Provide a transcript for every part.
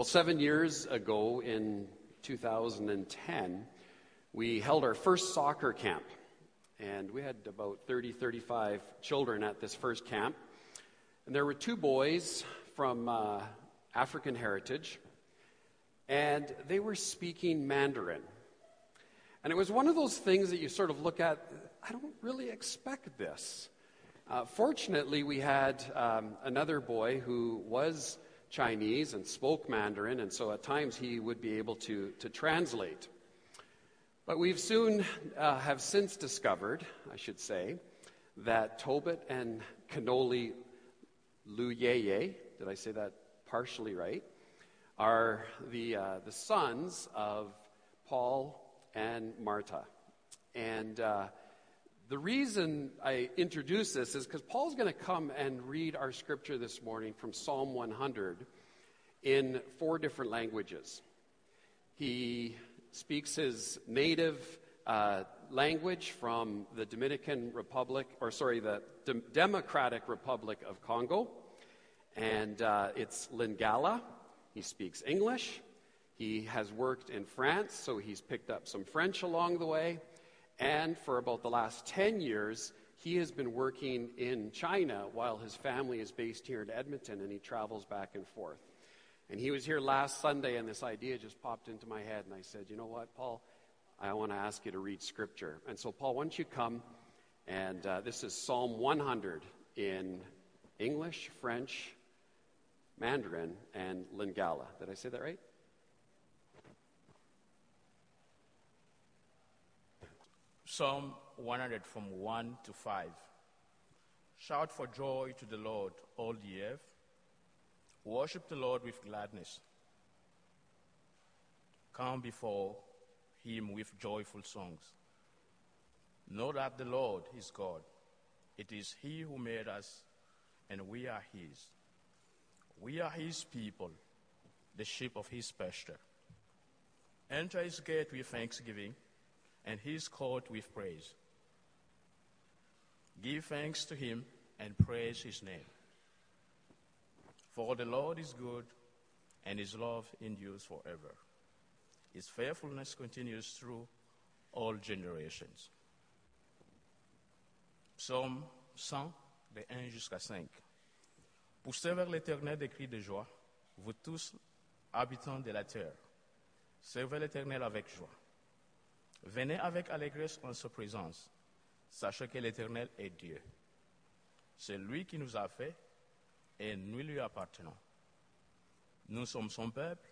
Well, seven years ago in 2010, we held our first soccer camp. And we had about 30, 35 children at this first camp. And there were two boys from uh, African heritage, and they were speaking Mandarin. And it was one of those things that you sort of look at, I don't really expect this. Uh, fortunately, we had um, another boy who was Chinese and spoke Mandarin, and so at times he would be able to, to translate. But we've soon uh, have since discovered, I should say, that Tobit and Kanoli Luyeye, did I say that partially right, are the, uh, the sons of Paul and Marta. And uh, the reason I introduce this is because Paul's going to come and read our scripture this morning from Psalm 100 in four different languages. He speaks his native uh, language from the Dominican Republic, or sorry, the Democratic Republic of Congo, and uh, it's Lingala. He speaks English. He has worked in France, so he's picked up some French along the way. And for about the last 10 years, he has been working in China while his family is based here in Edmonton and he travels back and forth. And he was here last Sunday and this idea just popped into my head and I said, you know what, Paul, I want to ask you to read scripture. And so, Paul, why don't you come? And uh, this is Psalm 100 in English, French, Mandarin, and Lingala. Did I say that right? Psalm 100 from 1 to 5. Shout for joy to the Lord, all the earth. Worship the Lord with gladness. Come before him with joyful songs. Know that the Lord is God. It is he who made us, and we are his. We are his people, the sheep of his pasture. Enter his gate with thanksgiving and his court with praise. Give thanks to him and praise his name. For the Lord is good, and his love endures forever. His faithfulness continues through all generations. Psaume 100, de 1 jusqu'à 5. Poussez vers l'Éternel des cris de joie, vous tous, habitants de la terre. Servez l'Éternel avec joie. Venez avec allégresse en sa présence. Sachez que l'Éternel est Dieu. C'est lui qui nous a fait et nous lui appartenons. Nous sommes son peuple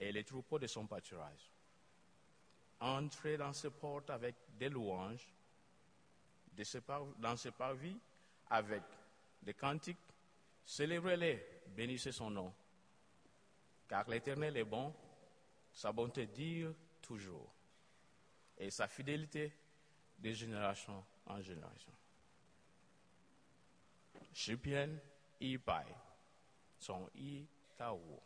et les troupeaux de son pâturage. Entrez dans ses portes avec des louanges, dans ses parvis avec des cantiques. Célébrez-les, bénissez son nom. Car l'Éternel est bon, sa bonté dure toujours et sa fidélité de génération en génération. 诗篇一百从一到五，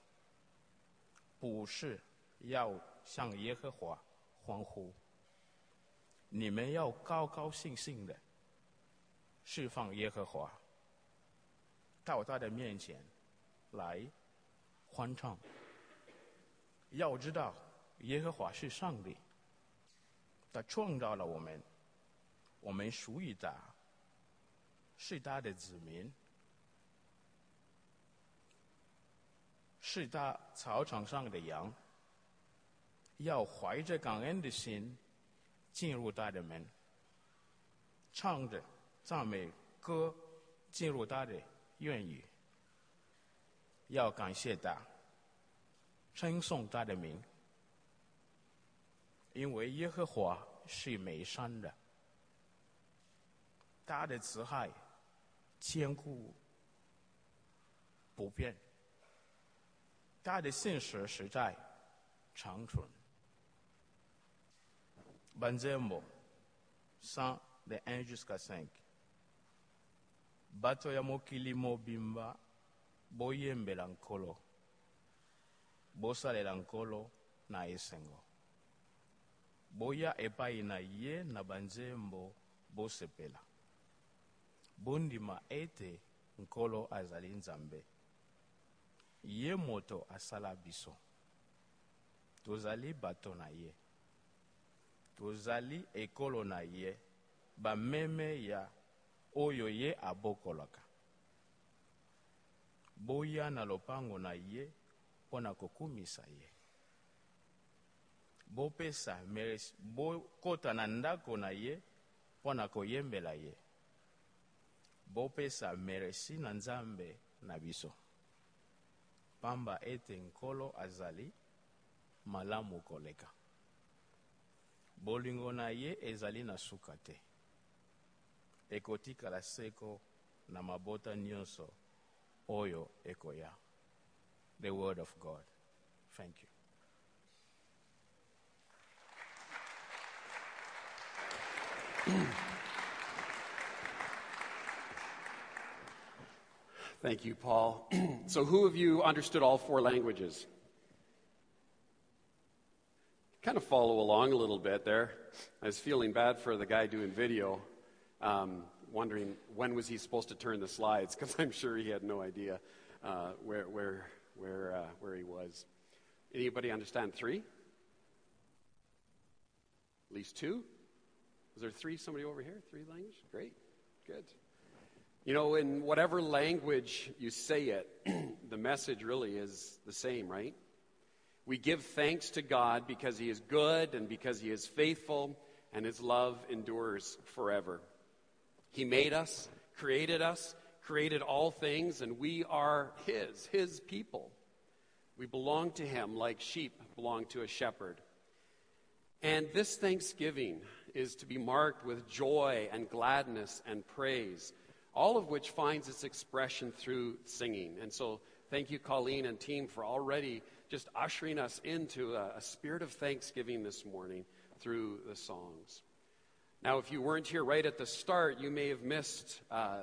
不是要向耶和华欢呼，你们要高高兴兴的释放耶和华，到他的面前来欢唱。要知道，耶和华是上帝。他创造了我们，我们属于他，是他的子民，是他草场上的羊。要怀着感恩的心进入他的门，唱着赞美歌进入他的愿意。要感谢他，称颂他的名。因为耶和华是美善的，他的慈爱坚固不变，他的信实实在长存。Banzemo, sans de 1 jusqu'à 5. Bato ya mokili mobimba, boyembela nkolo, bosalela nkolo na esengo. Boya epai na ye na banzembo bosepela. Bondima ete nkolo azali nzambe. Ye moto asala biso. Tozali bato na ye. Tozali ekolo na ye. Bameme ya oyo ye abokolaka boya na lopango na ye mpo na kokumisa ye bopesa meresi bokɔta na ndako na ye mpo na koyembela ye. Bopesa meresi na nzambe na biso. Pamba ete nkolo azali malamu koleka. Bolingo na ye ezali na suka te. Ekotikala seko na mabota nyonso oyo ekoya. The word of god. Thank you Thank you, Paul. so, who of you understood all four languages? Kind of follow along a little bit there. I was feeling bad for the guy doing video, um, wondering when was he supposed to turn the slides, because I'm sure he had no idea uh, where, where, where, uh, where he was. Anybody understand three? At least two? Was there three? Somebody over here? Three language? Great. Good. You know, in whatever language you say it, the message really is the same, right? We give thanks to God because He is good and because He is faithful and His love endures forever. He made us, created us, created all things, and we are His, His people. We belong to Him like sheep belong to a shepherd. And this Thanksgiving is to be marked with joy and gladness and praise all of which finds its expression through singing. And so, thank you, Colleen and team, for already just ushering us into a, a spirit of thanksgiving this morning through the songs. Now, if you weren't here right at the start, you may have missed uh,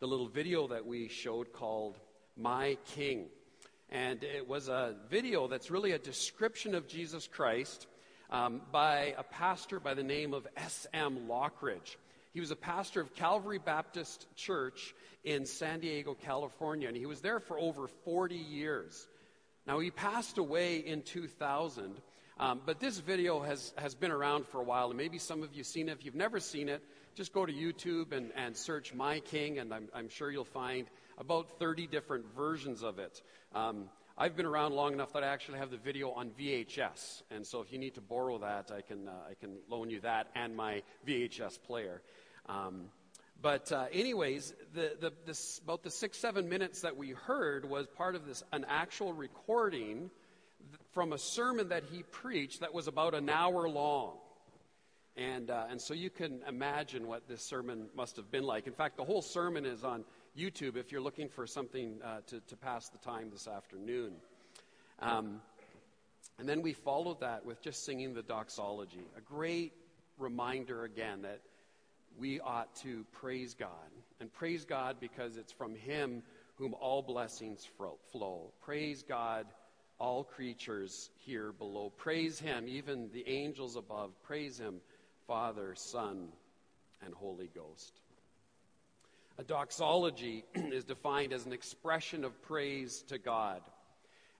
the little video that we showed called My King. And it was a video that's really a description of Jesus Christ um, by a pastor by the name of S.M. Lockridge. He was a pastor of Calvary Baptist Church in San Diego, California, and he was there for over 40 years. Now, he passed away in 2000, um, but this video has, has been around for a while, and maybe some of you have seen it. If you've never seen it, just go to YouTube and, and search My King, and I'm, I'm sure you'll find about 30 different versions of it. Um, I've been around long enough that I actually have the video on VHS, and so if you need to borrow that, I can, uh, I can loan you that and my VHS player. Um, but, uh, anyways, the, the, this, about the six, seven minutes that we heard was part of this, an actual recording from a sermon that he preached that was about an hour long. And, uh, and so you can imagine what this sermon must have been like. In fact, the whole sermon is on YouTube if you're looking for something uh, to, to pass the time this afternoon. Um, and then we followed that with just singing the doxology, a great reminder again that we ought to praise God. And praise God because it's from Him whom all blessings flow. Praise God, all creatures here below. Praise Him, even the angels above. Praise Him, Father, Son, and Holy Ghost. A doxology is defined as an expression of praise to God.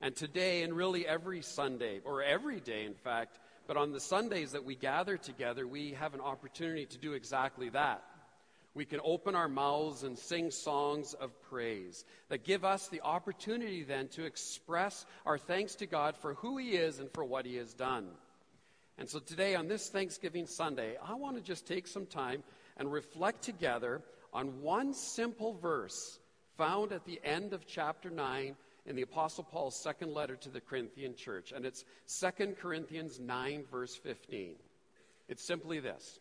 And today, and really every Sunday, or every day, in fact, but on the Sundays that we gather together, we have an opportunity to do exactly that. We can open our mouths and sing songs of praise that give us the opportunity then to express our thanks to God for who He is and for what He has done. And so today, on this Thanksgiving Sunday, I want to just take some time and reflect together on one simple verse found at the end of chapter 9 in the Apostle Paul's second letter to the Corinthian church, and it's 2 Corinthians 9, verse 15. It's simply this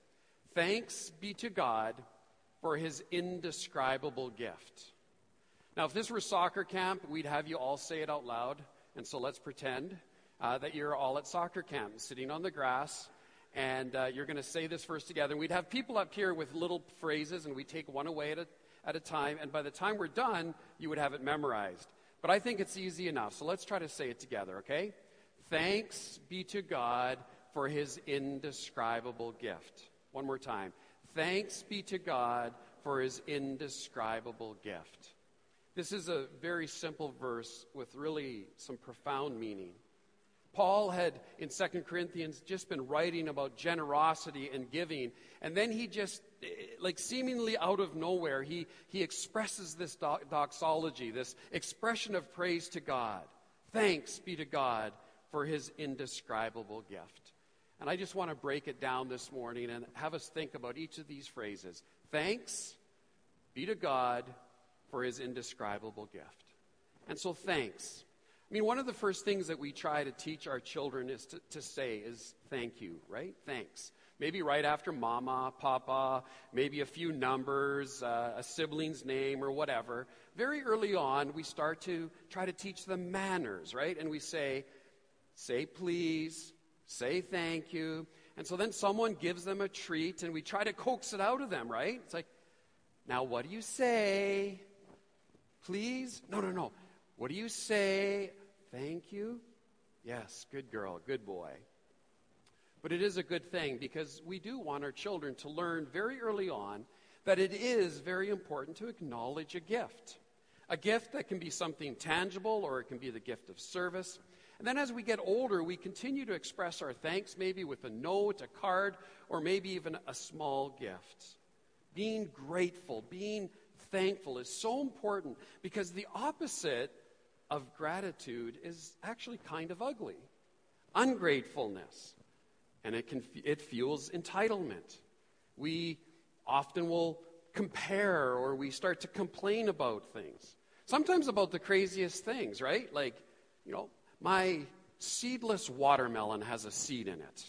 Thanks be to God for his indescribable gift. Now, if this were soccer camp, we'd have you all say it out loud, and so let's pretend uh, that you're all at soccer camp, sitting on the grass, and uh, you're going to say this verse together. And we'd have people up here with little phrases, and we take one away at a, at a time, and by the time we're done, you would have it memorized. But I think it's easy enough. So let's try to say it together, okay? Thanks be to God for his indescribable gift. One more time. Thanks be to God for his indescribable gift. This is a very simple verse with really some profound meaning. Paul had in 2 Corinthians just been writing about generosity and giving, and then he just, like seemingly out of nowhere, he, he expresses this doxology, this expression of praise to God. Thanks be to God for his indescribable gift. And I just want to break it down this morning and have us think about each of these phrases. Thanks be to God for his indescribable gift. And so, thanks. I mean, one of the first things that we try to teach our children is to, to say is thank you, right? Thanks. Maybe right after mama, papa, maybe a few numbers, uh, a sibling's name, or whatever. Very early on, we start to try to teach them manners, right? And we say, say please, say thank you. And so then someone gives them a treat, and we try to coax it out of them, right? It's like, now what do you say? Please? No, no, no. What do you say? Thank you? Yes, good girl, good boy. But it is a good thing because we do want our children to learn very early on that it is very important to acknowledge a gift. A gift that can be something tangible or it can be the gift of service. And then as we get older, we continue to express our thanks, maybe with a note, a card, or maybe even a small gift. Being grateful, being thankful is so important because the opposite of gratitude is actually kind of ugly ungratefulness. And it, can, it fuels entitlement. We often will compare or we start to complain about things. Sometimes about the craziest things, right? Like, you know, my seedless watermelon has a seed in it.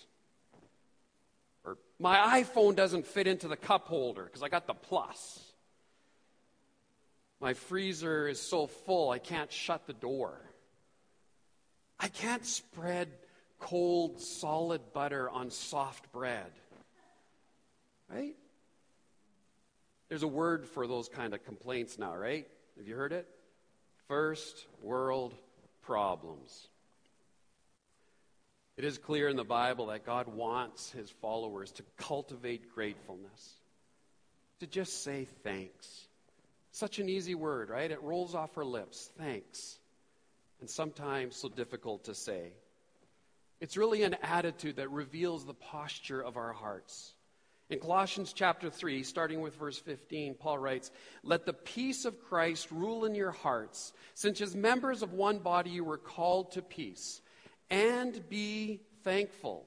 Or my iPhone doesn't fit into the cup holder because I got the plus. My freezer is so full, I can't shut the door. I can't spread cold, solid butter on soft bread. Right? There's a word for those kind of complaints now, right? Have you heard it? First world problems. It is clear in the Bible that God wants his followers to cultivate gratefulness, to just say thanks. Such an easy word, right? It rolls off our lips. Thanks. And sometimes so difficult to say. It's really an attitude that reveals the posture of our hearts. In Colossians chapter 3, starting with verse 15, Paul writes, Let the peace of Christ rule in your hearts, since as members of one body you were called to peace, and be thankful.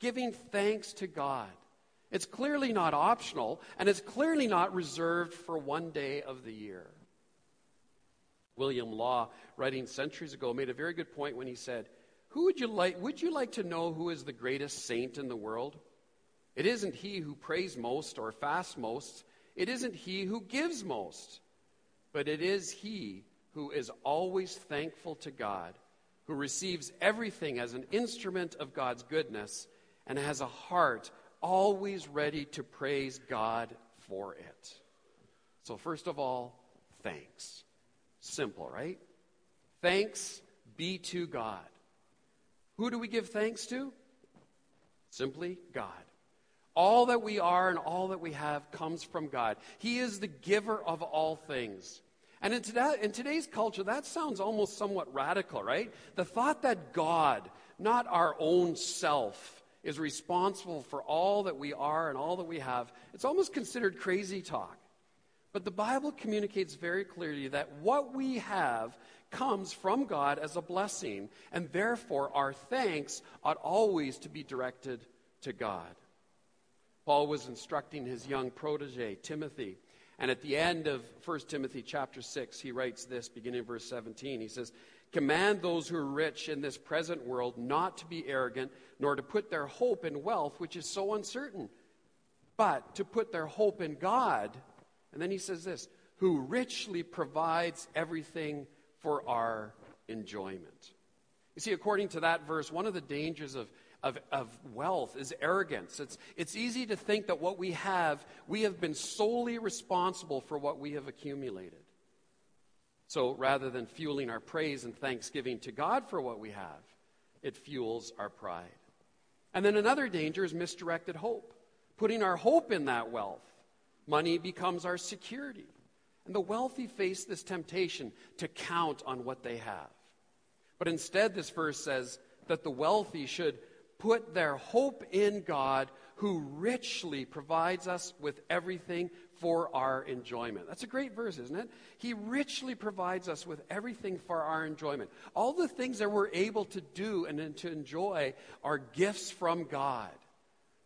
giving thanks to God. It's clearly not optional, and it's clearly not reserved for one day of the year. William Law, writing centuries ago, made a very good point when he said, Who would you like would you like to know who is the greatest saint in the world? It isn't he who prays most or fasts most. It isn't he who gives most. But it is he who is always thankful to God, who receives everything as an instrument of God's goodness and has a heart always ready to praise God for it. So, first of all, thanks. Simple, right? Thanks be to God. Who do we give thanks to? Simply God. All that we are and all that we have comes from God. He is the giver of all things. And in, today, in, today's culture, that sounds almost somewhat radical, right? The thought that God, not our own self, is responsible for all that we are and all that we have, it's almost considered crazy talk. But the Bible communicates very clearly that what we have comes from God as a blessing, and therefore our thanks ought always to be directed to God. Paul was instructing his young protege, Timothy, and at the end of 1 Timothy chapter 6, he writes this, beginning in verse 17. He says, Command those who are rich in this present world not to be arrogant, nor to put their hope in wealth, which is so uncertain, but to put their hope in God. And then he says this who richly provides everything for our enjoyment. You see, according to that verse, one of the dangers of, of, of wealth is arrogance. It's, it's easy to think that what we have, we have been solely responsible for what we have accumulated. So rather than fueling our praise and thanksgiving to God for what we have, it fuels our pride. And then another danger is misdirected hope, putting our hope in that wealth. Money becomes our security. And the wealthy face this temptation to count on what they have. But instead, this verse says that the wealthy should put their hope in God who richly provides us with everything for our enjoyment. That's a great verse, isn't it? He richly provides us with everything for our enjoyment. All the things that we're able to do and to enjoy are gifts from God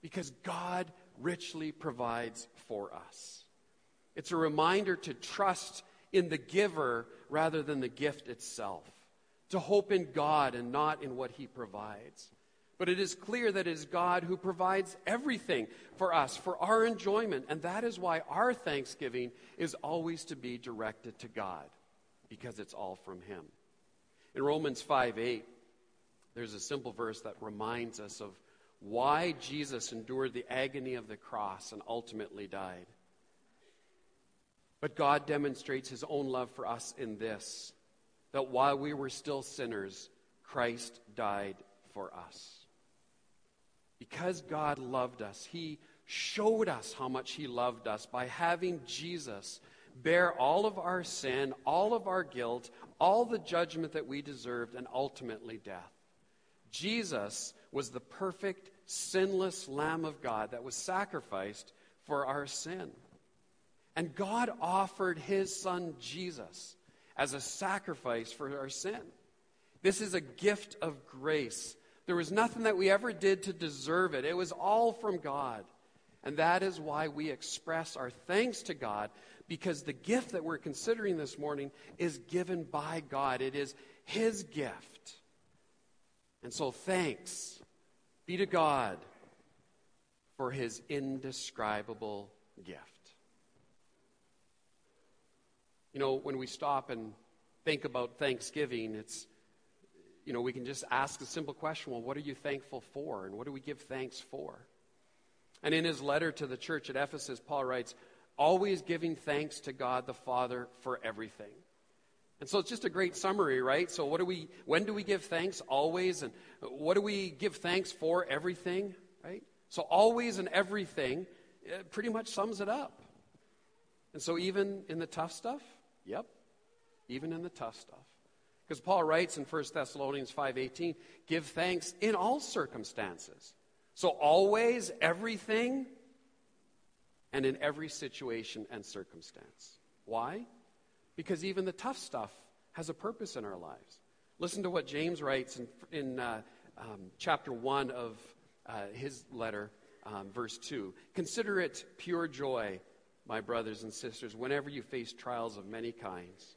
because God richly provides for us. It's a reminder to trust in the giver rather than the gift itself, to hope in God and not in what he provides. But it is clear that it is God who provides everything for us, for our enjoyment. And that is why our thanksgiving is always to be directed to God, because it's all from Him. In Romans 5 8, there's a simple verse that reminds us of why Jesus endured the agony of the cross and ultimately died. But God demonstrates His own love for us in this that while we were still sinners, Christ died for us. Because God loved us, He showed us how much He loved us by having Jesus bear all of our sin, all of our guilt, all the judgment that we deserved, and ultimately death. Jesus was the perfect, sinless Lamb of God that was sacrificed for our sin. And God offered His Son Jesus as a sacrifice for our sin. This is a gift of grace there was nothing that we ever did to deserve it, it was all from God. And that is why we express our thanks to God, because the gift that we're considering this morning is given by God. It is His gift. And so thanks be to God for His indescribable gift. You know, when we stop and think about Thanksgiving, it's you know, we can just ask a simple question well, what are you thankful for? And what do we give thanks for? And in his letter to the church at Ephesus, Paul writes, always giving thanks to God the Father for everything. And so it's just a great summary, right? So what do we when do we give thanks? Always and what do we give thanks for? Everything, right? So always and everything eh, pretty much sums it up. And so even in the tough stuff, yep, even in the tough stuff. Because Paul writes in 1 Thessalonians 5:18, "Give thanks in all circumstances." So always, everything, and in every situation and circumstance. Why? Because even the tough stuff has a purpose in our lives. Listen to what James writes in, in uh, um, chapter 1 of uh, his letter, um, verse 2. Consider it pure joy, my brothers and sisters, whenever you face trials of many kinds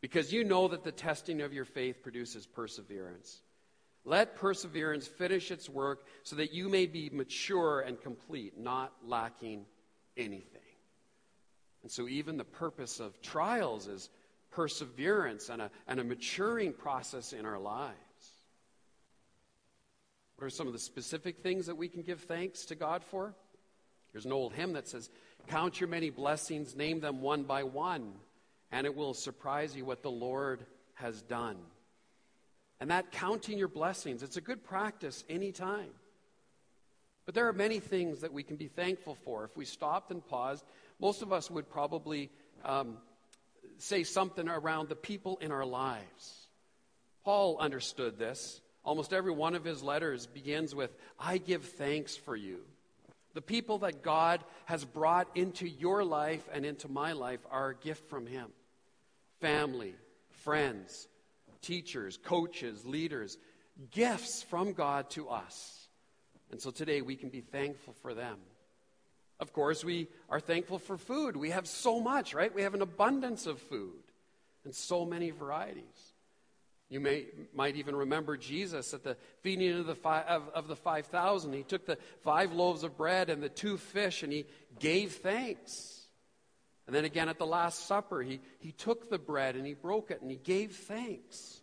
because you know that the testing of your faith produces perseverance. Let perseverance finish its work so that you may be mature and complete, not lacking anything. And so, even the purpose of trials is perseverance and a, and a maturing process in our lives. What are some of the specific things that we can give thanks to God for? There's an old hymn that says, Count your many blessings, name them one by one and it will surprise you what the Lord has done. And that counting your blessings, it's a good practice anytime. But there are many things that we can be thankful for. If we stopped and paused, most of us would probably um, say something around the people in our lives. Paul understood this. Almost every one of his letters begins with, I give thanks for you. The people that God has brought into your life and into my life are a gift from Him. Family, friends, teachers, coaches, leaders, gifts from God to us. And so today we can be thankful for them. Of course, we are thankful for food. We have so much, right? We have an abundance of food and so many varieties. You may, might even remember Jesus at the feeding of the, five, of, of the 5,000. He took the five loaves of bread and the two fish and he gave thanks. And then again at the Last Supper, he, he took the bread and he broke it and he gave thanks.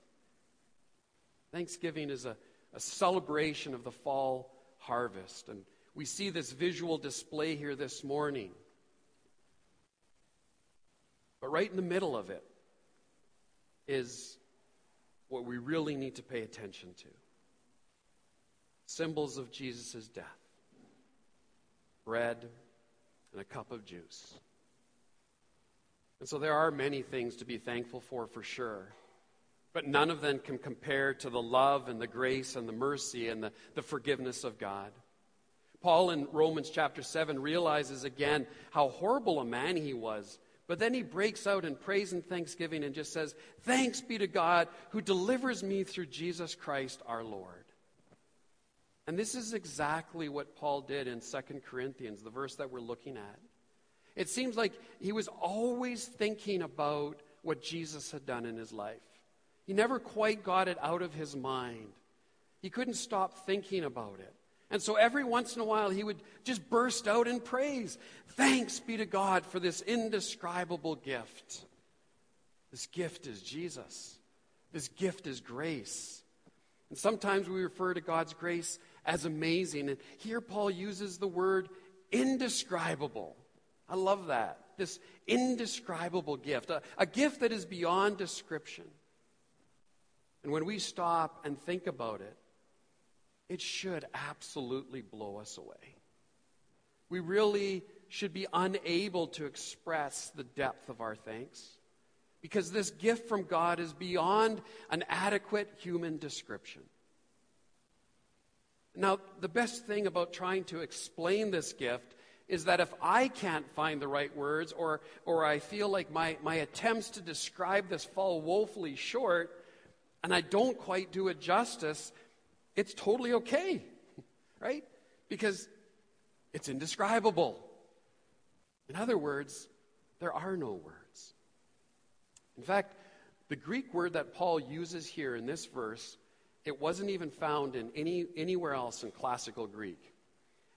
Thanksgiving is a, a celebration of the fall harvest. And we see this visual display here this morning. But right in the middle of it is what we really need to pay attention to symbols of Jesus' death bread and a cup of juice. And so there are many things to be thankful for, for sure. But none of them can compare to the love and the grace and the mercy and the, the forgiveness of God. Paul in Romans chapter 7 realizes again how horrible a man he was. But then he breaks out in praise and thanksgiving and just says, Thanks be to God who delivers me through Jesus Christ our Lord. And this is exactly what Paul did in 2 Corinthians, the verse that we're looking at. It seems like he was always thinking about what Jesus had done in his life. He never quite got it out of his mind. He couldn't stop thinking about it. And so every once in a while, he would just burst out in praise. Thanks be to God for this indescribable gift. This gift is Jesus. This gift is grace. And sometimes we refer to God's grace as amazing. And here Paul uses the word indescribable. I love that. This indescribable gift, a, a gift that is beyond description. And when we stop and think about it, it should absolutely blow us away. We really should be unable to express the depth of our thanks because this gift from God is beyond an adequate human description. Now, the best thing about trying to explain this gift is that if I can't find the right words or, or I feel like my, my attempts to describe this fall woefully short and I don't quite do it justice, it's totally okay, right? Because it's indescribable. In other words, there are no words. In fact, the Greek word that Paul uses here in this verse, it wasn't even found in any, anywhere else in classical Greek.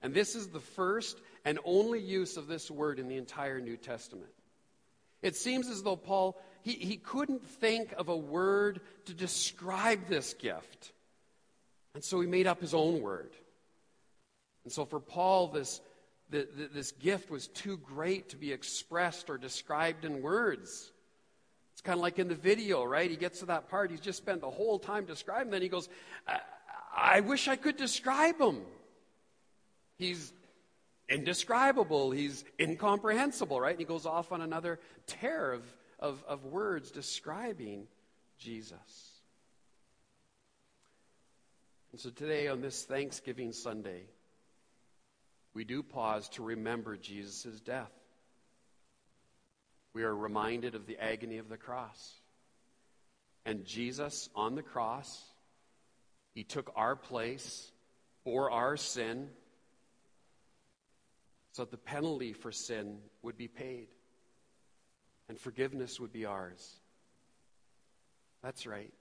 And this is the first and only use of this word in the entire New Testament. It seems as though Paul, he, he couldn't think of a word to describe this gift. And so he made up his own word. And so for Paul, this, the, the, this gift was too great to be expressed or described in words. It's kind of like in the video, right? He gets to that part, he's just spent the whole time describing, then he goes, I, I wish I could describe him. He's indescribable, he's incomprehensible, right? And he goes off on another tear of, of, of words describing Jesus. And so today, on this Thanksgiving Sunday, we do pause to remember Jesus' death. We are reminded of the agony of the cross. And Jesus on the cross, he took our place, bore our sin, so that the penalty for sin would be paid and forgiveness would be ours. That's right.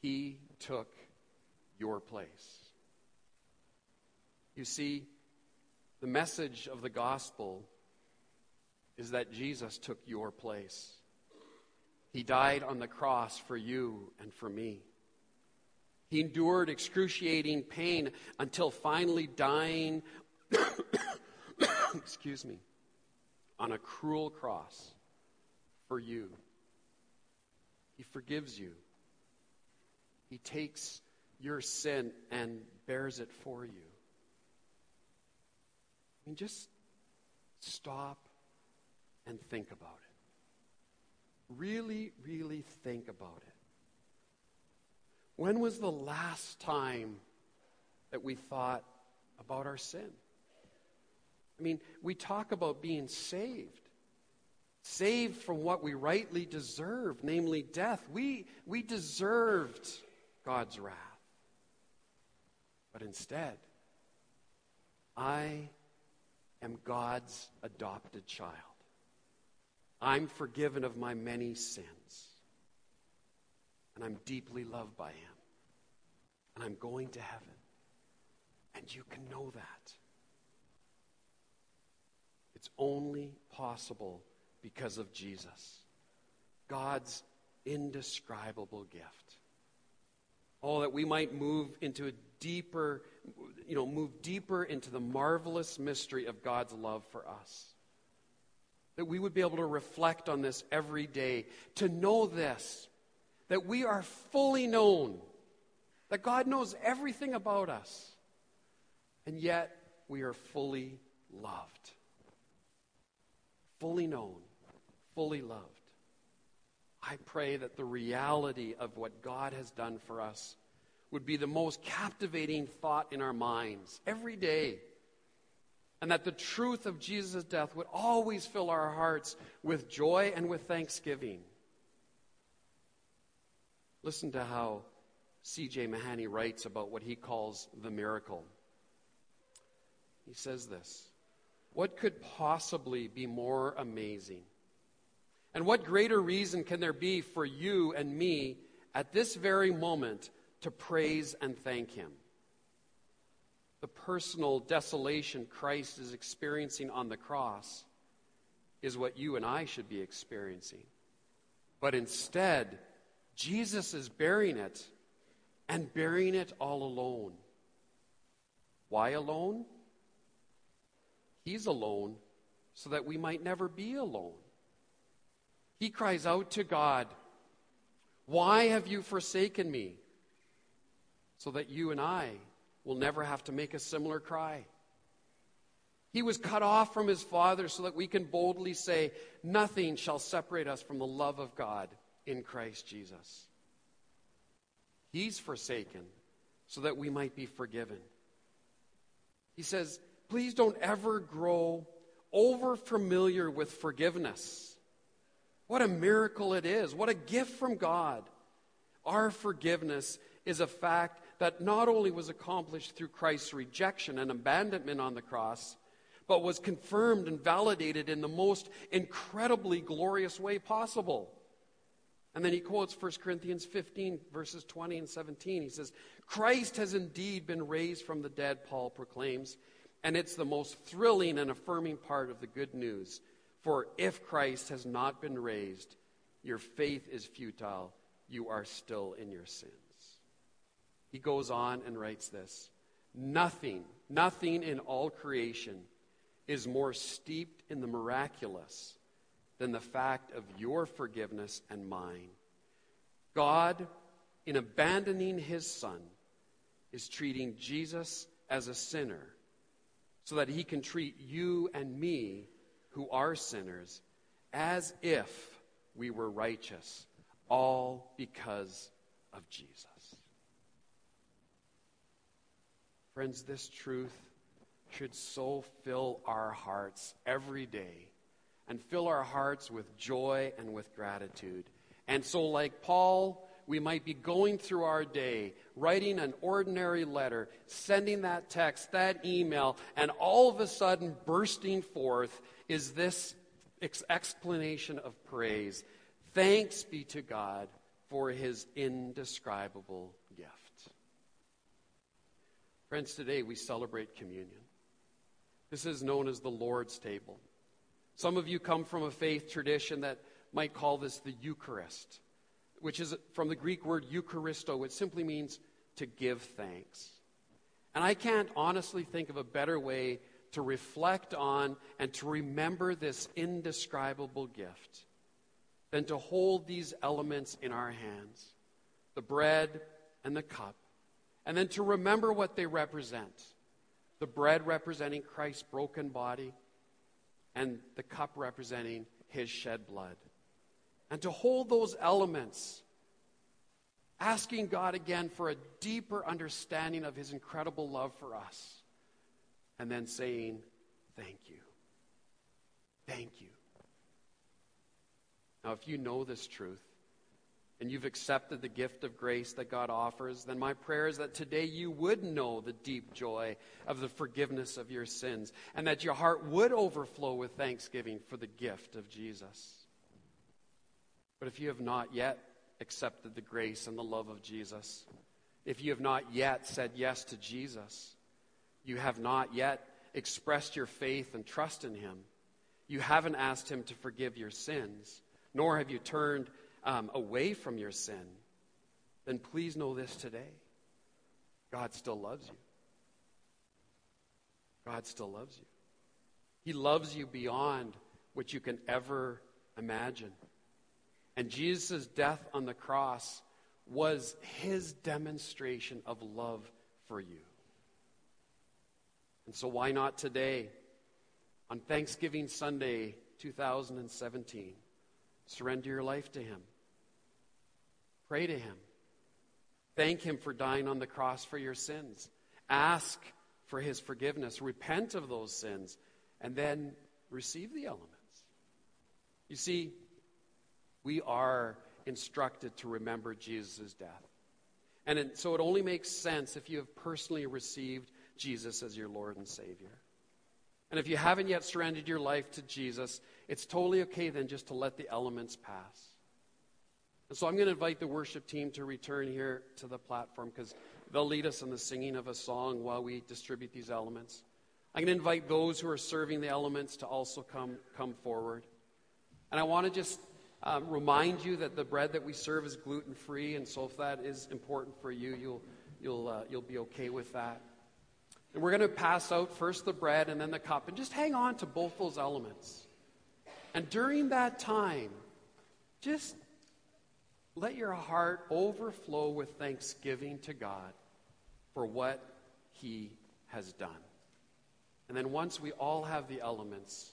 He took your place. You see, the message of the gospel is that Jesus took your place. He died on the cross for you and for me. He endured excruciating pain until finally dying, excuse me, on a cruel cross for you. He forgives you. He takes your sin and bears it for you. I mean, just stop and think about it. Really, really think about it. When was the last time that we thought about our sin? I mean, we talk about being saved. Saved from what we rightly deserve, namely death. We, we deserved God's wrath. But instead, I am God's adopted child. I'm forgiven of my many sins. And I'm deeply loved by Him. And I'm going to heaven. And you can know that. It's only possible because of Jesus, God's indescribable gift. Oh, that we might move into a deeper, you know, move deeper into the marvelous mystery of God's love for us. That we would be able to reflect on this every day, to know this, that we are fully known, that God knows everything about us, and yet we are fully loved. Fully known, fully loved. I pray that the reality of what God has done for us would be the most captivating thought in our minds every day. And that the truth of Jesus' death would always fill our hearts with joy and with thanksgiving. Listen to how C.J. Mahaney writes about what he calls the miracle. He says this What could possibly be more amazing? And what greater reason can there be for you and me at this very moment to praise and thank Him? The personal desolation Christ is experiencing on the cross is what you and I should be experiencing. But instead, Jesus is bearing it and bearing it all alone. Why alone? He's alone so that we might never be alone. He cries out to God, Why have you forsaken me? So that you and I will never have to make a similar cry. He was cut off from his Father so that we can boldly say, Nothing shall separate us from the love of God in Christ Jesus. He's forsaken so that we might be forgiven. He says, please don't ever grow over familiar with forgiveness. What a miracle it is. What a gift from God. Our forgiveness is a fact that not only was accomplished through Christ's rejection and abandonment on the cross, but was confirmed and validated in the most incredibly glorious way possible. And then he quotes 1 Corinthians 15, verses 20 and 17. He says, Christ has indeed been raised from the dead, Paul proclaims. And it's the most thrilling and affirming part of the good news. For if Christ has not been raised, your faith is futile. You are still in your sins. He goes on and writes this Nothing, nothing in all creation is more steeped in the miraculous than the fact of your forgiveness and mine. God, in abandoning his Son, is treating Jesus as a sinner so that he can treat you and me, who are sinners, as if we were righteous, all because of Jesus. Friends, this truth should so fill our hearts every day and fill our hearts with joy and with gratitude. And so, like Paul, we might be going through our day, writing an ordinary letter, sending that text, that email, and all of a sudden bursting forth is this ex- explanation of praise. Thanks be to God for his indescribable gift. Friends, today we celebrate communion. This is known as the Lord's table. Some of you come from a faith tradition that might call this the Eucharist which is from the Greek word Eucharisto, which simply means to give thanks. And I can't honestly think of a better way to reflect on and to remember this indescribable gift than to hold these elements in our hands the bread and the cup, and then to remember what they represent the bread representing Christ's broken body, and the cup representing his shed blood and to hold those elements, asking God again for a deeper understanding of His incredible love for us, and then saying, Thank you. Thank you. Now, if you know this truth, and you've accepted the gift of grace that God offers, then my prayer is that today you would know the deep joy of the forgiveness of your sins and that your heart would overflow with thanksgiving for the gift of Jesus. But if you have not yet accepted the grace and the love of Jesus, if you have not yet said yes to Jesus, you have not yet expressed your faith and trust in Him, you haven't asked Him to forgive your sins, nor have you turned um, away from your sin, then please know this today God still loves you. God still loves you. He loves you beyond what you can ever imagine. And Jesus' death on the cross was his demonstration of love for you. And so, why not today, on Thanksgiving Sunday 2017, surrender your life to him? Pray to him. Thank him for dying on the cross for your sins. Ask for his forgiveness. Repent of those sins. And then receive the elements. You see, we are instructed to remember Jesus' death. And it, so it only makes sense if you have personally received Jesus as your Lord and Savior. And if you haven't yet surrendered your life to Jesus, it's totally okay then just to let the elements pass. And so I'm going to invite the worship team to return here to the platform because they'll lead us in the singing of a song while we distribute these elements. I'm going to invite those who are serving the elements to also come, come forward. And I want to just um, remind you that the bread that we serve is gluten free, and so if that is important for you, you'll, you'll, uh, you'll be okay with that. And we're going to pass out first the bread and then the cup, and just hang on to both those elements. And during that time, just let your heart overflow with thanksgiving to God for what He has done. And then once we all have the elements,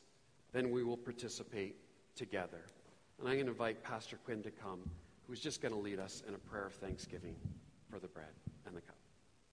then we will participate together. And I'm going to invite Pastor Quinn to come, who's just going to lead us in a prayer of thanksgiving for the bread.